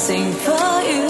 sing for you.